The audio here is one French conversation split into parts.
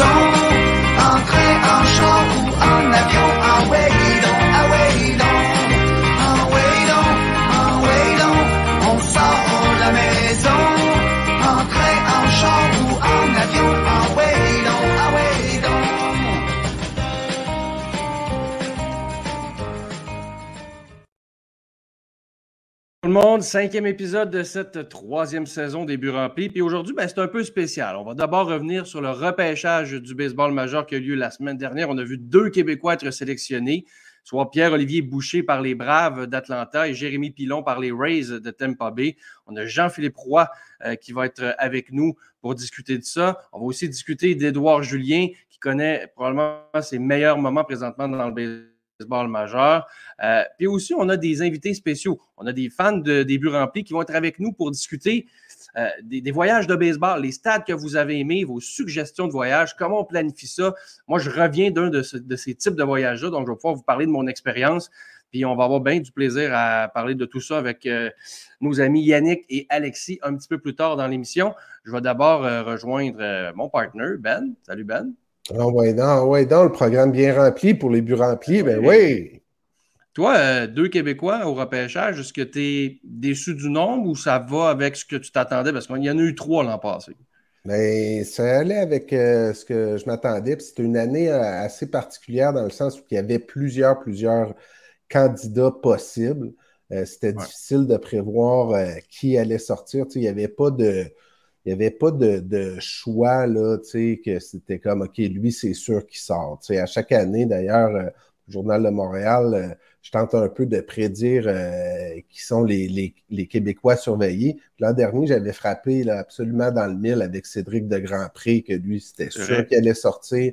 maison. Le monde, cinquième épisode de cette troisième saison des buts remplis. Puis aujourd'hui, ben, c'est un peu spécial. On va d'abord revenir sur le repêchage du baseball majeur qui a eu lieu la semaine dernière. On a vu deux Québécois être sélectionnés, soit Pierre-Olivier Boucher par les Braves d'Atlanta et Jérémy Pilon par les Rays de Tampa Bay. On a Jean-Philippe Roy euh, qui va être avec nous pour discuter de ça. On va aussi discuter d'Édouard Julien qui connaît probablement ses meilleurs moments présentement dans le baseball baseball majeur. Euh, puis aussi, on a des invités spéciaux. On a des fans de, des remplis qui vont être avec nous pour discuter euh, des, voyages de baseball, les stades que vous avez aimés, vos suggestions de voyage, comment on planifie ça. Moi, je reviens d'un de, ce- de ces types de voyages-là, donc je vais pouvoir vous parler de mon expérience. Puis on va avoir bien du plaisir à parler de tout ça avec euh, nos amis Yannick et Alexis un petit peu plus tard dans l'émission. Je vais d'abord rejoindre mon partner, Ben. Salut Ben. Ah ouais, non, ouais, non, le programme bien rempli pour les buts remplis, ben oui. Toi, euh, deux Québécois au repêchage, est-ce que tu es déçu du nombre ou ça va avec ce que tu t'attendais? Parce qu'il y en a eu trois l'an passé. Mais ça allait avec euh, ce que je m'attendais. C'était une année euh, assez particulière dans le sens où il y avait plusieurs, plusieurs candidats possibles. Euh, C'était Ouais. difficile de prévoir qui allait sortir. Tu sais, il n'y avait pas de. Il n'y avait pas de, de choix, là, tu sais, que c'était comme, OK, lui, c'est sûr qu'il sort. Tu sais, à chaque année, d'ailleurs, euh, au Journal de Montréal, euh, je tente un peu de prédire euh, qui sont les, les, les Québécois surveillés. L'an dernier, j'avais frappé là, absolument dans le mille avec Cédric de Grandpré, que lui, c'était sûr qu'il allait sortir.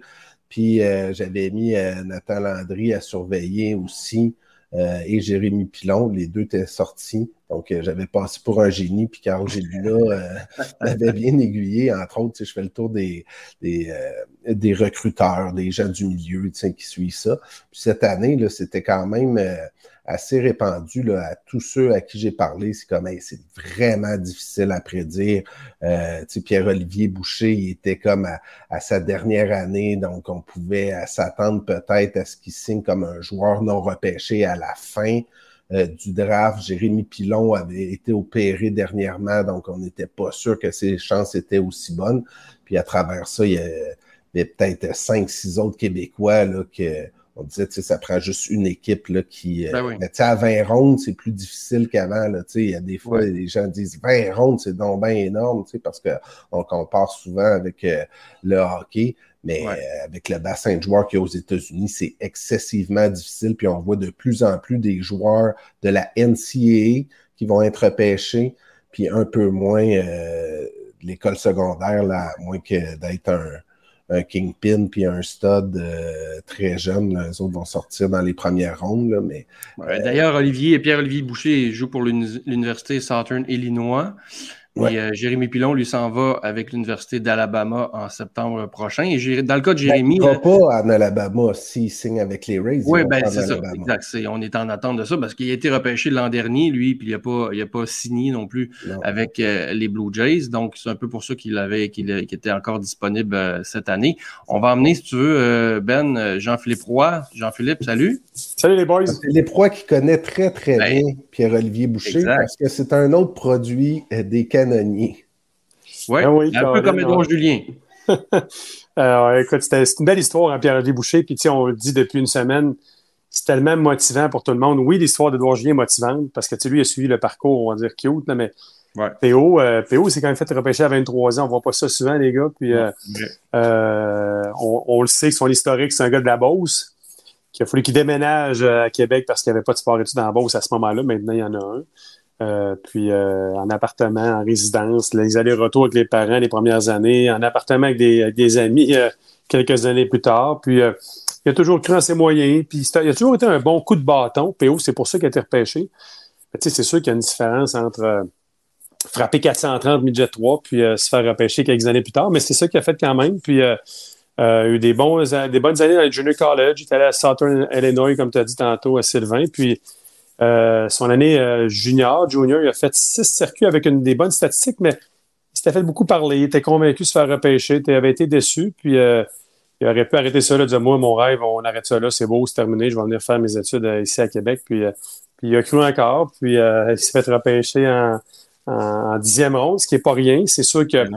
Puis euh, j'avais mis euh, Nathan Landry à surveiller aussi euh, et Jérémy Pilon. Les deux étaient sortis. Donc, euh, j'avais passé pour un génie. Puis Gélina euh, m'avait bien aiguillé. Entre autres, je fais le tour des, des, euh, des recruteurs, des gens du milieu tu sais, qui suivent ça. Puis cette année, c'était quand même euh, assez répandu là, à tous ceux à qui j'ai parlé. C'est comme, hey, c'est vraiment difficile à prédire. Euh, tu sais, Pierre-Olivier Boucher, il était comme à, à sa dernière année, donc on pouvait s'attendre peut-être à ce qu'il signe comme un joueur non repêché à la fin du draft. Jérémy Pilon avait été opéré dernièrement, donc on n'était pas sûr que ses chances étaient aussi bonnes. Puis à travers ça, il y, a, il y a peut-être cinq, six autres Québécois là, que on disait, tu sais, ça prend juste une équipe là, qui. euh, Ben oui. Mais tu sais, à 20 rondes, c'est plus difficile qu'avant. là, tu sais. Il y a des fois, Ouais. les gens disent 20 rondes, c'est donc bien énorme, tu sais, parce qu'on compare souvent avec euh, le hockey. Mais Ouais. euh, avec le bassin de joueurs qu'il y a aux États-Unis, c'est excessivement difficile. Puis on voit de plus en plus des joueurs de la NCAA qui vont être repêchés, puis un peu moins euh, de l'école secondaire, là, à moins que d'être un, un kingpin puis un stud euh, très jeune. Là, les autres vont sortir dans les premières rondes, là, mais Ouais, D'ailleurs, Olivier et Pierre-Olivier Boucher jouent pour l'uni- l'Université Southern Illinois. Ouais. Et euh, Jérémy Pilon, lui, s'en va avec l'Université d'Alabama en septembre prochain. Et dans le cas de Jérémy. il ne euh, va pas en Alabama s'il signe avec les Rays. Oui, ben c'est ça. Exact. C'est- on est en attente de ça parce qu'il a été repêché l'an dernier, lui, puis il n'a pas, il a pas signé non plus Non. avec euh, les Blue Jays. Donc, c'est un peu pour ça qu'il avait, qu'il qu'il était encore disponible euh, cette année. On va emmener, si tu veux, euh, Ben, euh, Jean-Philippe Roy. Jean-Philippe, salut. Salut les boys. Les proies qui connaît très, très Ben, bien Pierre-Olivier Boucher exact. parce que c'est un autre produit euh, des canonniers. Ouais, Ah oui, un peu comme Edouard ouais. Julien. Euh, écoute, c'était c'est une belle histoire, hein, Pierre-Olivier Boucher. Puis, tu sais, on le dit depuis une semaine, c'est tellement motivant pour tout le monde. Oui, l'histoire d'Edouard Julien est motivante parce que, tu sais, lui, il a suivi le parcours, on va dire, cute, là, mais Ouais. PO, euh, PO, c'est quand même fait repêcher à 23 ans. On voit pas ça souvent, les gars. Puis, euh, Ouais. euh, on, on le sait, son historique, c'est un gars de la Beauce qui a fallu qu'il déménage euh, à Québec parce qu'il n'y avait pas de sport études la Beauce à ce moment-là. Maintenant, il y en a un. Euh, puis euh, en appartement, en résidence, les allers-retours avec les parents les premières années, en appartement avec des, des amis quelques années plus tard. Puis il a toujours cru en ses moyens. Puis il a toujours été un bon coup de bâton. PO, c'est pour ça qu'il a été repêché. C'est sûr qu'il y a une différence entre frapper 430 midget 3 puis se faire repêcher quelques années plus tard. Mais c'est ça qu'il a fait quand même. Puis a eu des, bons, des bonnes années dans le junior college. Il est allé à Southern Illinois, comme tu as dit tantôt, à Sylvain. Puis euh, son année euh, junior, junior, il a fait six circuits avec une, des bonnes statistiques, mais c'était s'était fait beaucoup parler, il était convaincu de se faire repêcher, il avait été déçu, puis il aurait pu arrêter ça là, dire moi, mon rêve, on arrête ça là, c'est beau, c'est terminé, je vais venir faire mes études ici à Québec, puis, puis il a cru encore, puis il s'est fait repêcher en, en, dixième ronde, ce qui n'est pas rien. C'est sûr que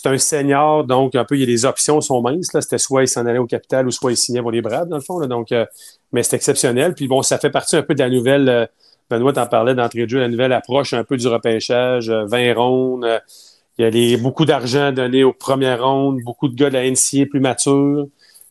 c'est un senior, donc un peu, il y a des options sont minces. C'était soit il s'en allait au capital ou soit il signait pour les Braves, dans le fond. Là, donc, euh, mais c'est exceptionnel. Puis bon, ça fait partie un peu de la nouvelle. Euh, Benoît t'en parlait d'entrée de jeu, la nouvelle approche un peu du repêchage, 20 euh, rondes. il y a les, beaucoup d'argent donné aux premières rondes, beaucoup de gars de la NCA plus matures.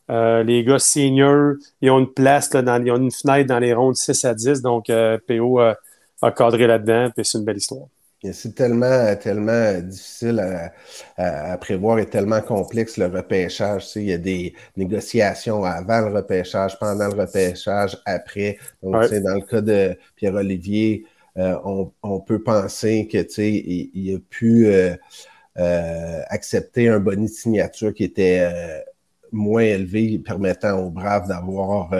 les gars seniors, ils ont une place, là, dans, ils ont une fenêtre dans les rondes 6 à 10. Donc, PO a cadré là-dedans, puis c'est une belle histoire. C'est tellement, tellement difficile à, prévoir et tellement complexe le repêchage. il y a des négociations avant le repêchage, pendant le repêchage, après. Donc, dans le cas de Pierre-Olivier, euh, on, peut penser que il, il, a pu euh, euh, accepter un bonus de signature qui était moins élevé, permettant aux Braves d'avoir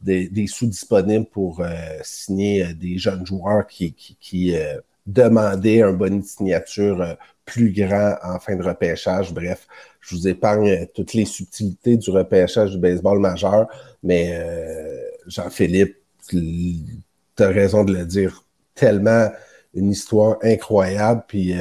des, sous disponibles pour signer des jeunes joueurs qui, qui demander un bonus de signature euh, plus grand en fin de repêchage. Bref, je vous épargne euh, toutes les subtilités du repêchage du baseball majeur, mais euh, Jean-Philippe, tu as raison de le dire, tellement une histoire incroyable. Puis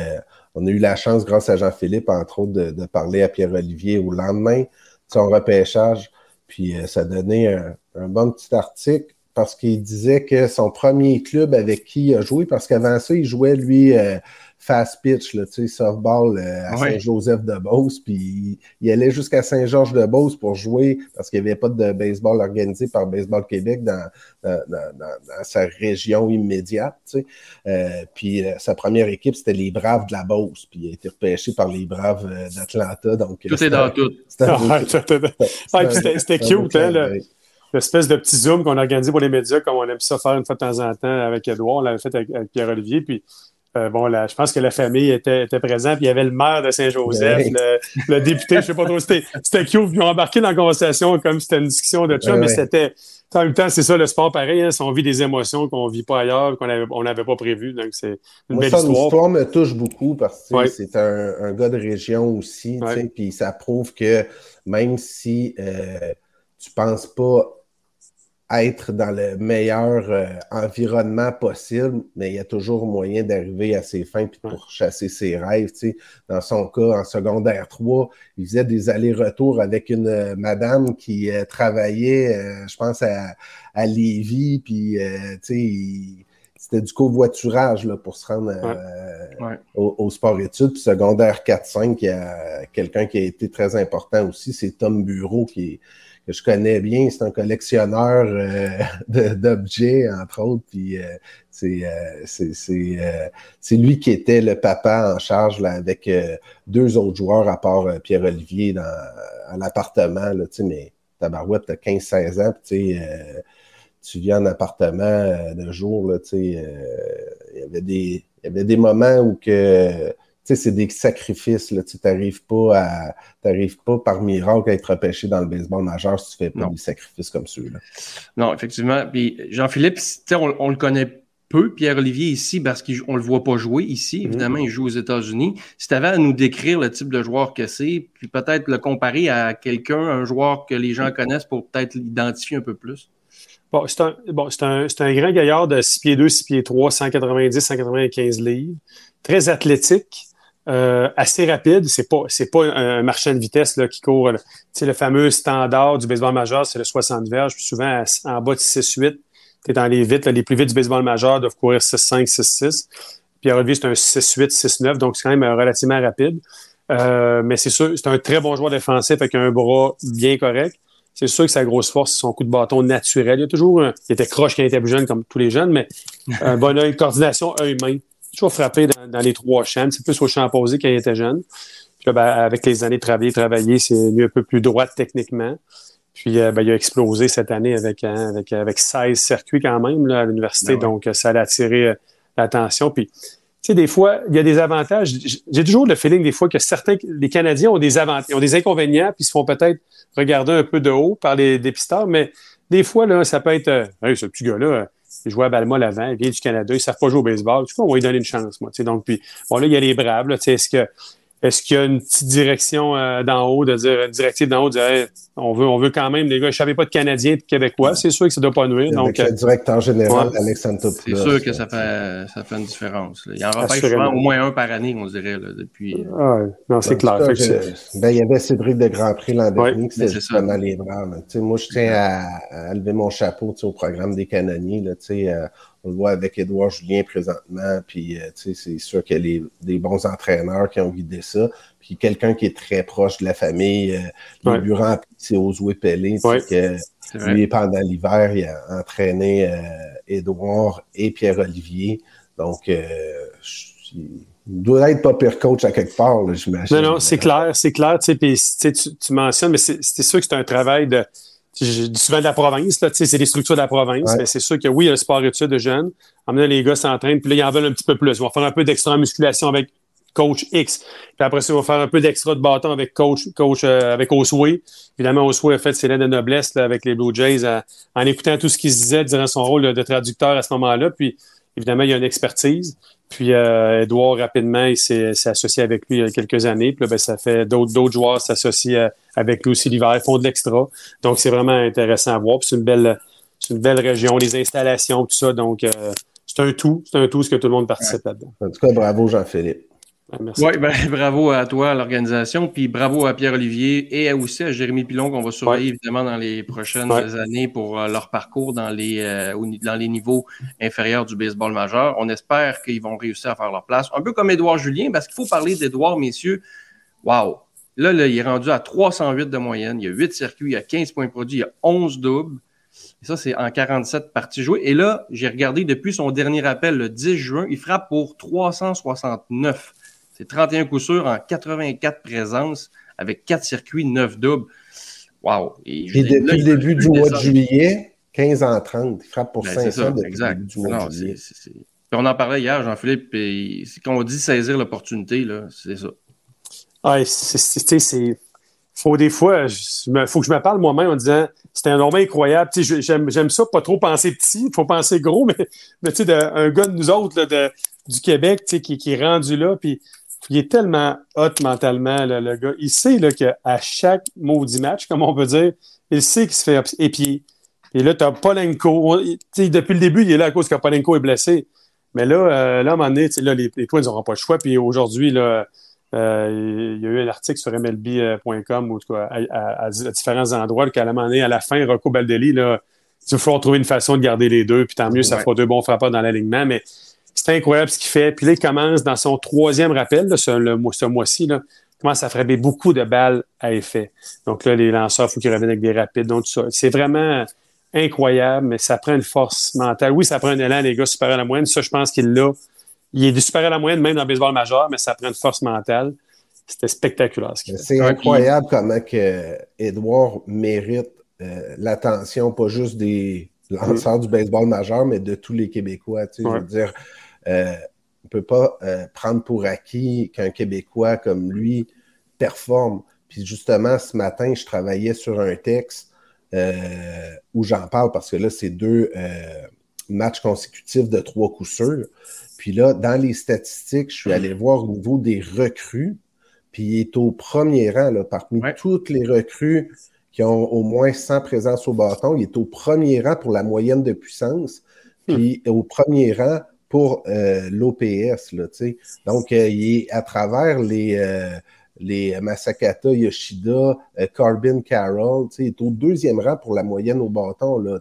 on a eu la chance, grâce à Jean-Philippe, entre autres, de, parler à Pierre-Olivier au lendemain de son repêchage. Puis ça donnait un, un bon petit article parce qu'il disait que son premier club avec qui il a joué, parce qu'avant ça, il jouait, lui, euh, fast pitch, là, softball euh, à Saint-Joseph-de-Beauce, puis il, allait jusqu'à Saint-Georges-de-Beauce pour jouer, parce qu'il n'y avait pas de baseball organisé par Baseball Québec dans, dans, sa région immédiate. Euh, puis sa première équipe, c'était les Braves de la Beauce, puis il a été repêché par les Braves d'Atlanta. Donc, tout est dans tout. C'était cute, hein, l'espèce de petit zoom qu'on a organisé pour les médias, comme on aime ça faire une fois de temps en temps avec Edouard. On l'avait fait avec, Pierre-Olivier. Puis, euh, bon, là, je pense que la famille était, était présente. Puis, il y avait le maire de Saint-Joseph, le, député, je sais pas trop. C'était cute. Puis, ils ont embarqué dans la conversation comme c'était une discussion de ça. mais c'était. En même temps, c'est ça, le sport, pareil. Hein, on vit des émotions qu'on ne vit pas ailleurs, qu'on n'avait pas prévu. Donc, c'est une belle histoire. L'histoire me touche beaucoup parce que c'est un, un, gars de région aussi. Puis, ça prouve que même si euh, tu penses pas être dans le meilleur euh, environnement possible, mais il y a toujours moyen d'arriver à ses fins puis pour chasser ses rêves. Tu sais. Dans son cas, en secondaire 3, il faisait des allers-retours avec une euh, madame qui euh, travaillait, je pense, à, à Lévis, puis sais, c'était du covoiturage là, pour se rendre Au, sport-études. Puis secondaire 4-5, il y a quelqu'un qui a été très important aussi, c'est Tom Bureau qui est que je connais bien. C'est un collectionneur euh, d'objets, entre autres. Puis euh, euh, c'est lui qui était le papa en charge là, avec deux autres joueurs à part Pierre-Olivier dans à l'appartement. Mais Tabarouette, t'as 15-16 ans, puis tu viens en appartement de jour, il y avait des. Il y avait des moments où que c'est des sacrifices. Là, tu n'arrives pas, à, pas par miracle à être repêché dans le baseball majeur si tu fais pas des sacrifices comme ceux-là. Non, effectivement. Puis Jean-Philippe, on, on, le connaît peu, Pierre-Olivier, ici, parce qu'on ne le voit pas jouer ici. Mm-hmm. Évidemment, il joue aux États-Unis. Si tu avais à nous décrire le type de joueur que c'est, puis peut-être le comparer à quelqu'un, un joueur que les gens connaissent pour peut-être l'identifier un peu plus. Bon, c'est un, bon, un, un, grand gaillard de 6 pieds 2, 6 pieds 3, 190, 195 livres. Très athlétique. Euh, assez rapide. C'est pas, c'est pas un marchand de vitesse là, qui court. sais le fameux standard du baseball majeur, c'est le 60 verges. Puis souvent, en bas de 6-8, tu es dans les vites. les plus vite du baseball majeur doivent courir 6-5, 6-6. Puis Relevé, c'est un 6-8, 6-9, donc c'est quand même relativement rapide. Euh, mais c'est sûr, c'est un très bon joueur défensif avec un bras bien correct. C'est sûr que sa grosse force, c'est son coup de bâton naturel. Il y a toujours il était croche quand il était plus jeune, comme tous les jeunes, mais un bon œil, coordination œil-main toujours frappé dans, les trois champs. C'est plus au champ posé quand il était jeune. Puis ben, avec les années de travailler, travailler, c'est mieux un peu plus droit techniquement. Puis euh, ben, il a explosé cette année avec, hein, avec, avec 16 circuits quand même là, à l'université. Ben Donc, ça a attiré euh, l'attention. Puis, tu sais, des fois, il y a des avantages. J'ai toujours le feeling des fois que certains, les Canadiens ont des avantages, ont des inconvénients, puis se font peut-être regarder un peu de haut par les dépisteurs, mais des fois, là, ça peut être, euh, ce petit gars-là, il jouait à Balma avant, il vient du Canada, il ne savent pas jouer au baseball. Tu vois, on va lui donner une chance, moi. Donc, puis, bon, là, il y a les Braves, là, est-ce que est-ce qu'il y a une petite direction euh, d'en haut, de dire une directive d'en haut, de dire on, veut, on veut quand même, les gars, je savais pas de Canadiens et de Québécois, c'est sûr que ça ne doit pas nuire. Donc, le directeur général, ouais. Alexandre C'est sûr que ça fait, ça fait une différence. Là. Il en repêche souvent au moins un par année, on dirait, là, depuis. Ah, non, c'est clair. Ben, il y avait Cédric de Grand Prix l'an dernier, qui c'était justement les bras. Moi, je tiens à, à, lever mon chapeau au programme des canonniers. Là, euh, on le voit avec Édouard Julien présentement, puis euh, c'est sûr qu'il y a des bons entraîneurs qui ont guidé ça. Puis quelqu'un qui est très proche de la famille, euh, ouais. c'est Osoué Pelé, ouais. que lui, pendant l'hiver, il a entraîné euh, Édouard et Pierre-Olivier. Donc, euh, il doit être pas pire coach à quelque part, j'imagine. Non, non, c'est clair, c'est clair. Tu, sais, tu, tu mentionnes, mais c'est sûr que c'est un travail de je dis souvent de la province, là, c'est les structures de la province, ouais. mais c'est sûr que oui, il y a le sport études de jeunes. Emmener les gars s'entraînent, puis là, ils en veulent un petit peu plus. Ils vont faire un peu d'extra musculation avec coach X. Puis après ça, ils vont faire un peu d'extra de bâton avec coach, coach euh, avec Osway. Évidemment, Osway a fait ses lettres de noblesse là, avec les Blue Jays à, en écoutant tout ce qu'il se disait durant son rôle de traducteur à ce moment-là. Puis évidemment, il y a une expertise. Puis euh, Edouard, rapidement, il s'est associé avec lui il y a quelques années. Puis là, ben, ça fait d'autres joueurs s'associent avec lui aussi l'hiver, font de l'extra. Donc, c'est vraiment intéressant à voir. Puis c'est une belle, c'est une belle région, les installations, tout ça. Donc, euh, c'est un tout. C'est un tout ce que tout le monde participe ouais. là-dedans. En tout cas, bravo Jean-Philippe. Oui, ben, bravo à toi, à l'organisation, puis bravo à Pierre-Olivier et aussi à Jérémy Pilon qu'on va surveiller ouais. évidemment dans les prochaines ouais. années pour euh, leur parcours dans les, euh, dans les niveaux inférieurs du baseball majeur. On espère qu'ils vont réussir à faire leur place. Un peu comme Édouard Julien, parce qu'il faut parler d'Édouard, messieurs. Wow! Là, là, il est rendu à 308 de moyenne. Il y a 8 circuits, il y a 15 points produits, il y a 11 doubles. Et ça, c'est en 47 parties jouées. Et là, j'ai regardé depuis son dernier appel le 10 juin, il frappe pour 369. C'est 31 coups sûrs en 84 présences avec 4 circuits, 9 doubles. Wow! Et, et depuis là, le début du mois de juillet, 15 en 30. Il frappe pour ben, 500 ça, depuis exact. le début du mois non, de juillet. c est, c est, c est... on en parlait hier, Jean-Philippe, et quand on dit saisir l'opportunité, c'est ça. Ah, c'est. Faut des fois, il faut que je me parle moi-même en disant c'était un moment incroyable. J'aime ça, pas trop penser petit, il faut penser gros, mais, mais tu sais, un gars de nous autres là, de, du Québec qui, qui est rendu là, puis il est tellement hot mentalement, là, le gars. Il sait qu'à chaque maudit match, comme on peut dire, il sait qu'il se fait épier. Et là, tu as Polenko. Depuis le début, il est là à cause que Polenko est blessé. Mais là, euh, là à un moment donné, là, les, les Twins n'auront pas le choix. Puis aujourd'hui, là, euh, il y a eu un article sur MLB.com ou à, à, à, différents endroits qu'à un moment donné, à la fin, Rocco Baldelli, là, il va falloir trouver une façon de garder les deux. Puis tant mieux, ouais. ça fera deux bons frappeurs dans l'alignement. Mais c'est incroyable ce qu'il fait. Puis là, il commence dans son troisième rappel, ce, le, ce mois-ci, là, commence à frapper beaucoup de balles à effet. Donc là, les lanceurs, il faut qu'ils reviennent avec des rapides. Donc, tout ça. C'est vraiment incroyable, mais ça prend une force mentale. Oui, ça prend un élan, les gars, supérieur à la moyenne. Ça, je pense qu'il l'a. Il est supérieur à la moyenne, même dans le baseball majeur, mais ça prend une force mentale. C'était spectaculaire. C'est incroyable comment que Edouard mérite euh, l'attention, pas juste des lanceurs mmh. du baseball majeur, mais de tous les Québécois. Tu sais, ouais. Je veux dire, euh, on ne peut pas euh, prendre pour acquis qu'un Québécois comme lui performe. Puis justement, ce matin, je travaillais sur un texte euh, où j'en parle parce que là, c'est deux matchs consécutifs de trois coups sûrs. Puis là, dans les statistiques, je suis allé voir au niveau des recrues. Puis il est au premier rang, là, parmi ouais. toutes les recrues qui ont au moins 100 présences au bâton. Il est au premier rang pour la moyenne de puissance. Puis mmh. au premier rang pour euh, l'OPS. Donc, euh, il est à travers les, euh, les Masakata Yoshida, Carbin Carroll, il est au deuxième rang pour la moyenne au bâton, là,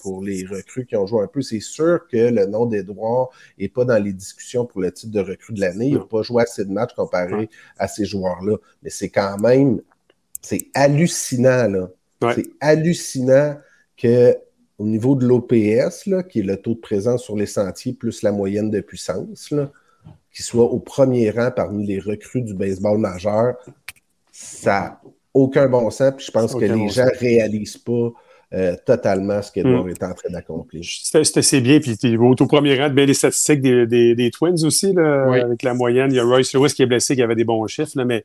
pour les recrues qui ont joué un peu. C'est sûr que le nom d'Edouard n'est pas dans les discussions pour le titre de recrue de l'année. Il n'a pas joué assez de matchs comparé à ces joueurs-là. Mais c'est quand même, c'est hallucinant, là. Ouais. C'est hallucinant que au niveau de l'OPS, qui est le taux de présence sur les sentiers plus la moyenne de puissance, là, qui soit au premier rang parmi les recrues du baseball majeur, ça n'a aucun bon sens. Puis je pense que les bon gens ne réalisent pas euh, totalement ce qu'Edouard mm. est en train d'accomplir. C'était assez bien. Puis tu au tout premier rang de bien les statistiques des, des, des Twins aussi, là, oui. avec la moyenne. Il y a Royce Lewis qui est blessé, qui avait des bons chiffres, là, mais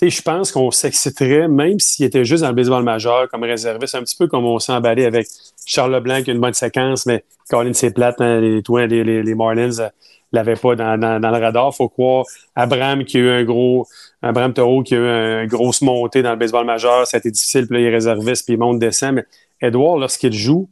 je pense qu'on s'exciterait, même s'il était juste dans le baseball majeur comme réserviste, un petit peu comme on s'est emballé avec Charles Leblanc qui a une bonne séquence, mais Colin c'est plate, hein, les, les, les, Marlins l'avait pas dans, dans, dans, le radar. faut croire Abraham qui a eu un gros, Abraham Taureau qui a eu une grosse montée dans le baseball majeur. Ça a été difficile, puis là, il est réserviste, puis il monte, descend. Mais Edouard, lorsqu'il joue,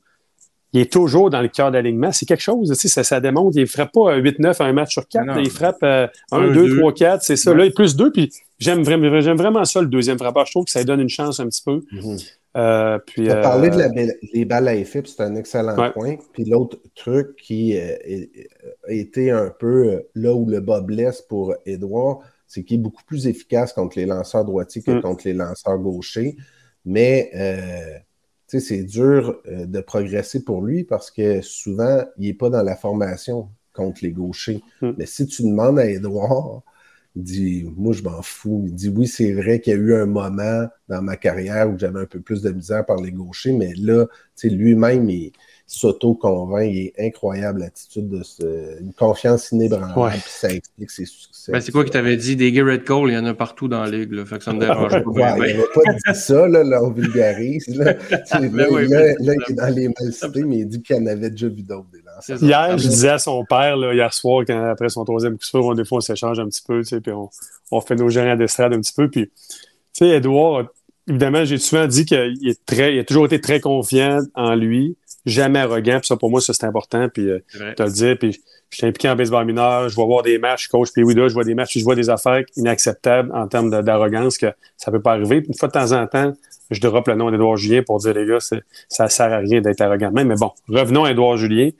il est toujours dans le cœur d'alignement. C'est quelque chose, tu sais, ça, ça démontre. Il ne frappe pas 8-9 à un match sur 4. il frappe 1, 2, 3, 4. C'est ça. Là, il est plus 2. Puis j'aime vraiment, j'aime vraiment ça, le deuxième frappeur. Je trouve que ça lui donne une chance un petit peu. Mm-hmm. euh, puis, euh, parler de la, les balles à effet, c'est un excellent point. Puis l'autre truc qui euh, a été un peu euh, là où le bas blesse pour Edouard, c'est qu'il est beaucoup plus efficace contre les lanceurs droitiers que mm. contre les lanceurs gauchers. Mais c'est dur euh, de progresser pour lui parce que souvent, il n'est pas dans la formation contre les gauchers. Hmm. Mais si tu demandes à Edouard, il dit Moi, je m'en fous. Il dit Oui, c'est vrai qu'il y a eu un moment dans ma carrière où j'avais un peu plus de misère par les gauchers, mais là, lui-même, il s'auto-convainc. Il est incroyable l'attitude de ce, une confiance inébranlable. Ouais. Puis ça explique ses succès. Ben, c'est quoi qui t'avait dit? Des Garrett Cole, il y en a partout dans la ligue. Là, fait que ça me dérange pas. ouais, il n'avait pas dit ça, là, là on vulgarise. Là, là, oui, là, là, il est dans les mal cités, mais il dit qu'il en avait déjà vu d'autres des lancers. Hier, je disais à son père, là, hier soir, quand, après son troisième coup sûr, on, des fois, on s'échange un petit peu, tu sais, puis on, on fait nos gérants d'estrade un petit peu. Puis, tu sais, Edouard, évidemment, j'ai souvent dit qu'il est très, il a toujours été très confiant en lui jamais arrogant. Puis ça, pour moi, ça, c'est important. Puis euh, te le dire. Puis je suis impliqué en baseball mineur. Je vais voir des matchs, coach. Puis oui, là, je vois des matchs, je vois des affaires inacceptables en termes d'arrogance que ça peut pas arriver. Puis une fois de temps en temps, je drop le nom d'Edouard Julien pour dire, les gars, ça sert à rien d'être arrogant. Même, mais bon, revenons à Edouard Julien.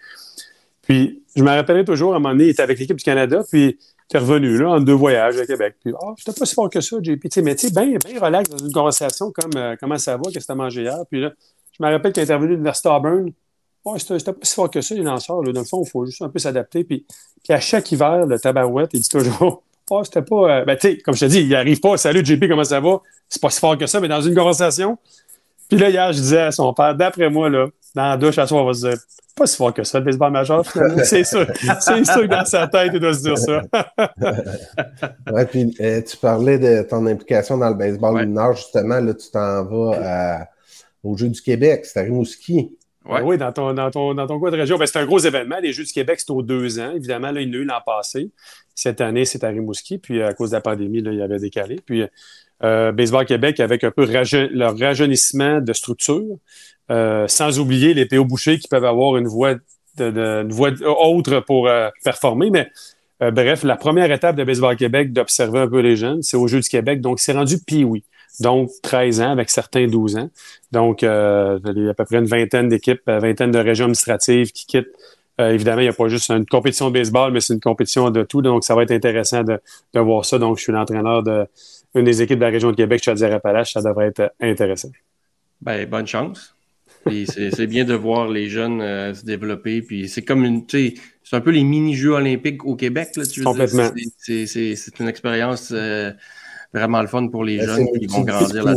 Puis je me rappellerai toujours, à un moment donné, il était avec l'équipe du Canada. Puis tu es revenu là en deux voyages à Québec. Puis, ah, oh, j'étais pas si fort que ça, JP. sais, mais tu sais, bien ben relax dans une conversation comme euh, comment ça va, qu'est-ce que tu as mangé hier. Puis là, je me rappelle qu'il est intervenu de l'Université Auburn. Ouais, c'était pas si fort que ça, les lanceurs. Là. Dans le fond, il faut juste un peu s'adapter. Puis, puis à chaque hiver, le tabarouette, il dit toujours Oh, c'était pas. Euh, ben, tu sais, comme je te dis, il arrive pas. Salut, JP, comment ça va? C'est pas si fort que ça, mais dans une conversation. Puis là, hier, je disais à son père, d'après moi, là, dans la douche, à soi, on va se dire pas si fort que ça, le baseball majeur, c'est sûr. C'est sûr que dans sa tête, il doit se dire ça. ouais, puis euh, tu parlais de ton implication dans le baseball mineur, justement. Là, tu t'en vas au Jeu du Québec, c'est à Rimouski. Ouais. Oui, dans ton, dans ton, dans ton coin de région. Ben, c'est un gros événement. Les Jeux du Québec, c'est aux deux ans. Évidemment, là, il y en a eu l'an passé. Cette année, c'est à Rimouski. Puis, à cause de la pandémie, là, il y avait décalé. Puis, euh, Baseball Québec, avec un peu leur rajeunissement de structure, euh, sans oublier les PO bouchers qui peuvent avoir une de, de une voix autre pour euh, performer. Mais euh, bref, la première étape de Baseball Québec, d'observer un peu les jeunes, c'est aux Jeux du Québec. Donc, c'est rendu puis oui donc 13 ans, avec certains 12 ans. Donc, euh, il y a à peu près une vingtaine d'équipes, une vingtaine de régions administratives qui quittent. Euh, évidemment, il n'y a pas juste une compétition de baseball, mais c'est une compétition de tout. Donc, ça va être intéressant de, de voir ça. Donc, je suis l'entraîneur d'une des équipes de la région de Québec, je à appalaches Ça devrait être intéressant. Ben, bonne chance. c'est bien de voir les jeunes euh, se développer. Puis c'est comme une, c'est un peu les mini-jeux olympiques au Québec. Là, tu Complètement. C'est une expérience euh, vraiment le fun pour les ben, jeunes qui vont grandir là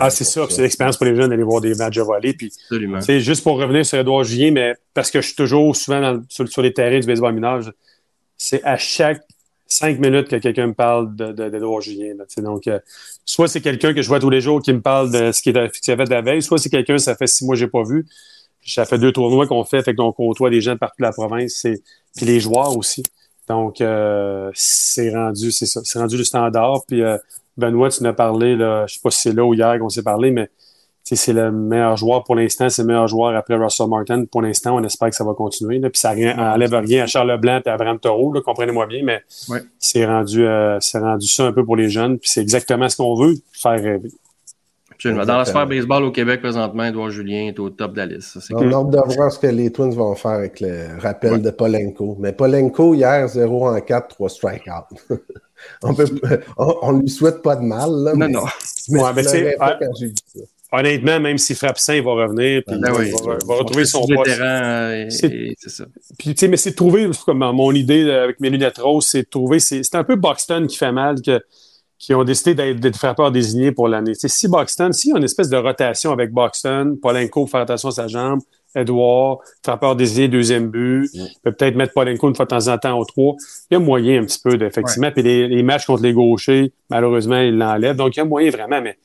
Ah, c'est sûr, c'est l'expérience pour les jeunes d'aller voir des matchs de volley. Puis, c'est juste pour revenir sur Edouard Julien, mais parce que je suis toujours souvent sur, les terrains du baseball mineur, c'est à chaque cinq minutes que quelqu'un me parle d'Edouard de, Julien. donc, euh, soit c'est quelqu'un que je vois tous les jours qui me parle de ce qu'il a, fait de la veille, soit c'est quelqu'un, ça fait six mois que je n'ai pas vu. Ça fait deux tournois qu'on fait, fait qu'on côtoie des gens de partout de la province, puis les joueurs aussi. Donc, euh, c'est rendu, c'est ça, c'est rendu le standard. Puis euh, Benoît, tu nous parlé, là, je sais pas si c'est là ou hier qu'on s'est parlé, mais c'est le meilleur joueur pour l'instant, c'est le meilleur joueur après Russell Martin. Pour l'instant, on espère que ça va continuer. Là, puis ça n'enlève rien à Charles Leblanc et à Abraham Taureau, comprenez-moi bien, mais c'est rendu, euh, c'est rendu ça un peu pour les jeunes. Puis c'est exactement ce qu'on veut, faire rêver. Dans la sphère baseball au Québec présentement, Edouard Julien est au top de la liste. On a hâte de voir ce que les Twins vont faire avec le rappel de Polenko. Mais Polenko, hier, 0 en 4, 3 strikeouts. on, peut, on, lui souhaite pas de mal. Là, non, non. Mais ouais, pas quand j'ai dit ça. Honnêtement, même s'il frappe sain, il va revenir. Puis ben il, va, retrouver son poste. Euh, c'est ça. Puis, tu sais, mais c'est de trouver, comme mon idée avec mes lunettes roses, c'est de trouver, c'est un peu Boxton qui fait mal, que qui ont décidé d'être frappeurs désignés pour l'année. Si Boxton, s'il y a une espèce de rotation avec Boxton, Polenko faire attention à sa jambe, Edouard, frappeur désigné, deuxième but, peut peut-être mettre Polenko une fois de temps en temps au trois. Il y a moyen un petit peu, effectivement. Puis les, matchs contre les gauchers, malheureusement, il l'enlève. Donc, il y a moyen vraiment, mais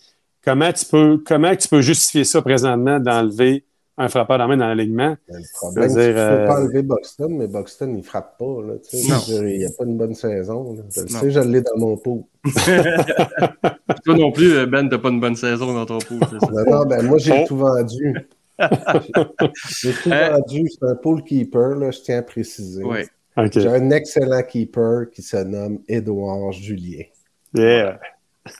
comment tu peux, comment tu peux justifier ça présentement d'enlever un frappeur main dans l'alignement. Le problème, c'est qu'il ne faut pas enlever Buxton, mais Buxton, il ne frappe pas. Là, il n'y a pas une bonne saison. Là. Je le sais, je l'ai dans mon pot. Toi non plus, Ben, tu n'as pas une bonne saison dans ton pot. Non, non, ben, moi, j'ai tout vendu. j'ai tout vendu. C'est un pool keeper, là, je tiens à préciser. Oui. Okay. J'ai un excellent keeper qui se nomme Édouard Julien. Yeah.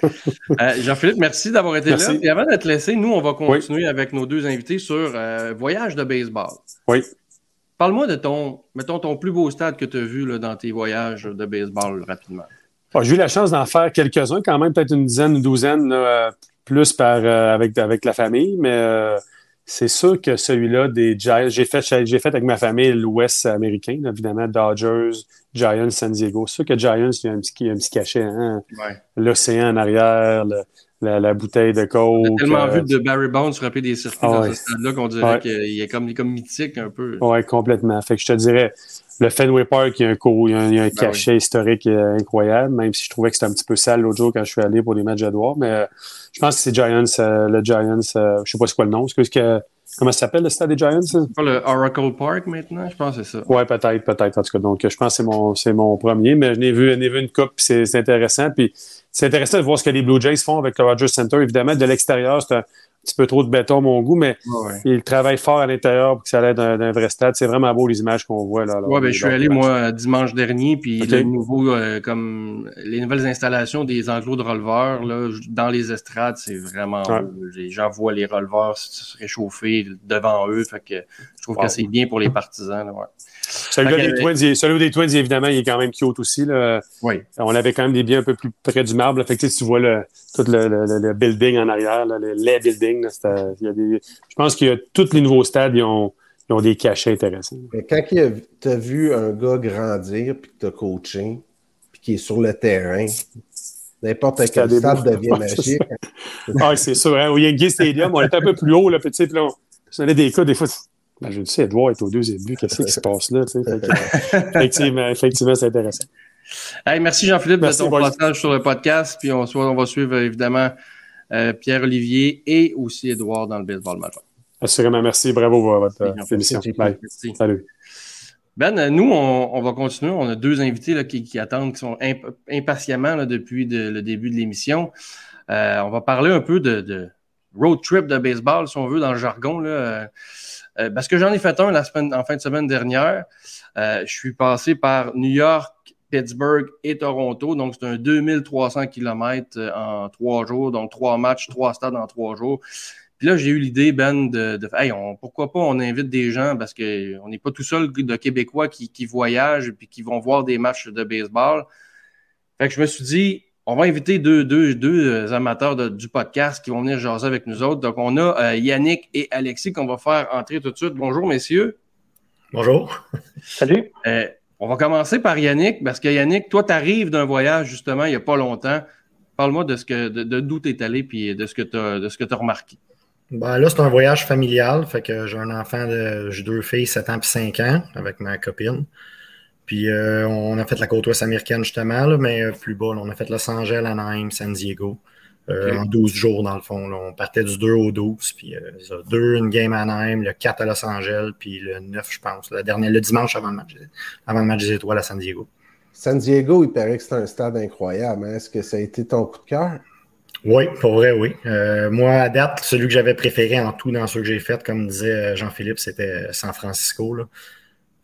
Euh, Jean-Philippe, merci d'avoir été merci. là. Et avant de te laisser, nous, on va continuer oui. avec nos deux invités sur euh, voyage de baseball. Oui. Parle-moi de ton, mettons, ton plus beau stade que tu as vu là, dans tes voyages de baseball rapidement. Oh, J'ai eu la chance d'en faire quelques-uns, quand même, peut-être une dizaine, une douzaine, là, plus par, euh, avec, avec la famille, mais euh, c'est sûr que celui-là des Giants, j'ai fait, j'ai fait avec ma famille l'Ouest américain, évidemment, Dodgers, Giants, San Diego. C'est sûr que Giants, il y a un petit, il y a un petit cachet, hein? Ouais. l'océan en arrière, le, la, la, bouteille de coke. J'ai tellement euh... vu de Barry Bonds frapper des circuits Ah dans ouais. ce stade-là qu'on dirait Ouais. qu'il est comme, il est comme mythique un peu. Oui, complètement. Fait que je te dirais, le Fenway Park, il y a un, co- il y a un, il y a un Ben cachet historique euh, incroyable, même si je trouvais que c'était un petit peu sale l'autre jour quand je suis allé pour les matchs d'Edouard. Mais euh, je pense que c'est Giants, euh, le Giants, euh, je sais pas c'est quoi le nom. Est-ce que, comment ça s'appelle le stade des Giants? C'est pas le Oracle Park maintenant, je pense que c'est ça. Ouais, peut-être, peut-être. En tout cas, donc je pense que c'est mon, c'est mon premier, mais je n'ai vu, je n'ai vu une coupe, c'est, c'est intéressant. Puis c'est intéressant de voir ce que les Blue Jays font avec le Rogers Center. Évidemment, de l'extérieur, c'est un petit peu trop de béton mon goût, mais Ouais. ils travaillent fort à l'intérieur pour que ça ait d'un, d'un vrai stade. C'est vraiment beau les images qu'on voit là. Ouais, ben, je suis allé, moi, dimanche dernier, puis Ok. le nouveau, euh, comme les nouvelles installations des enclos de releveurs, là, dans les estrades, c'est vraiment Ouais. beau. Les gens voient les releveurs se réchauffer devant eux, fait que trouve Wow. que c'est bien pour les partisans, là, ouais. Celui, des Twins, il celui des Twins, évidemment, il est quand même cute aussi. Là. Oui. On avait quand même des biens un peu plus près du marbre. là. Fait que, tu sais, tu vois le, tout le, le- building en arrière, là, le, les buildings. il y a des, je pense que tous les nouveaux stades, ils ont, ils ont des cachets intéressants. Mais quand tu as vu un gars grandir puis que tu as coaché, puis qui est sur le terrain, n'importe quel Stade devient magique. Ah, c'est sûr. Hein? Au Yankee Stadium, on était un peu plus haut. Là, puis, tu sais, puis là, on, on avait des cas, des fois, ben, je sais, Edouard est au deuxième but. Qu'est-ce qui se passe là? Fait que, euh, effectivement, effectivement, c'est intéressant. Hey, merci Jean-Philippe de ton passage sur le podcast, puis on, on va suivre euh, évidemment euh, Pierre-Olivier et aussi Édouard dans le baseball majeur. Assurément, merci. Bravo pour votre euh, Merci, émission. Bye. Merci. Salut. Ben, nous, on, on va continuer. On a deux invités là, qui, qui attendent, qui sont imp- impatiemment là, depuis de- le début de l'émission. Euh, on va parler un peu de, de road trip de baseball, si on veut, dans le jargon. Là. Euh, euh, parce que j'en ai fait un la semaine, en fin de semaine dernière. Euh, je suis passé par New York, Pittsburgh et Toronto. Donc, c'est un 2300 km en trois jours. Donc, trois matchs, trois stades en trois jours. Puis là, j'ai eu l'idée, Ben, de, hey, pourquoi pas on invite des gens parce que on n'est pas tout seul de Québécois qui, qui voyagent puis qui vont voir des matchs de baseball. Fait que je me suis dit, on va inviter deux, deux, deux amateurs de- du podcast qui vont venir jaser avec nous autres. Donc, on a euh, Yannick et Alexis qu'on va faire entrer tout de suite. Bonjour, messieurs. Bonjour. Salut. Euh, on va commencer par Yannick, parce que Yannick, toi, tu arrives d'un voyage justement il n'y a pas longtemps. Parle-moi de ce que de, de d'où tu es allé puis de ce que tu as de ce que tu as remarqué. Ben là, c'est un voyage familial. Fait que j'ai un enfant de. J'ai deux filles, 7 ans puis 5 ans, avec ma copine. Puis euh, on a fait la côte ouest américaine justement, là, mais euh, plus bas. là, on a fait Los Angeles, Anaheim, San Diego. euh. En 12 jours, dans le fond. là. On partait du 2 au 12. Puis euh, ça, 2, une game à Anaheim, le 4 à Los Angeles, puis le 9, je pense. Le, dernier, le dimanche avant le match, avant le match des étoiles à San Diego. San Diego, il paraît que c'est un stade incroyable. hein. Est-ce que ça a été ton coup de cœur? Oui, pour vrai, oui. Euh, moi, à date, celui que j'avais préféré en tout dans ceux que j'ai fait, comme disait Jean-Philippe, c'était San Francisco. Là.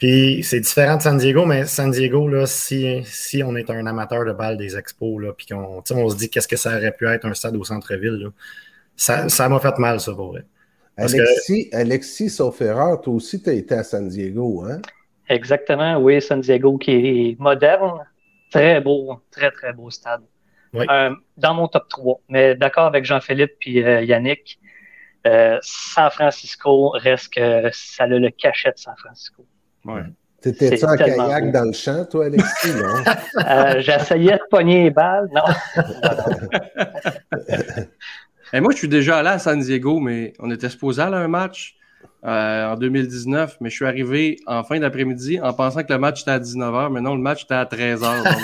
Puis c'est différent de San Diego, mais San Diego, là, si, si on est un amateur de balle des expos, là, puis qu'on on se dit qu'est-ce que ça aurait pu être un stade au centre-ville, là, ça ça m'a fait mal, ça, pour vrai. Parce que- Alexis, Alexis, sauf erreur, toi aussi, tu as été à San Diego, hein? Exactement, oui, San Diego qui est moderne. Très beau, très, très beau stade. Oui. Euh, dans mon top 3. Mais d'accord avec Jean-Philippe puis euh, Yannick, euh, San Francisco reste que ça a le cachet de San Francisco. Ouais. T'étais-tu en kayak beau. dans le champ, toi, Alexis, non? Euh, J'essayais de pogner les balles. Non. Et moi, je suis déjà allé à San Diego, mais on était supposé aller à un match euh, en 2019, mais je suis arrivé en fin d'après-midi en pensant que le match était à 19h, mais non, le match était à 13h. Donc,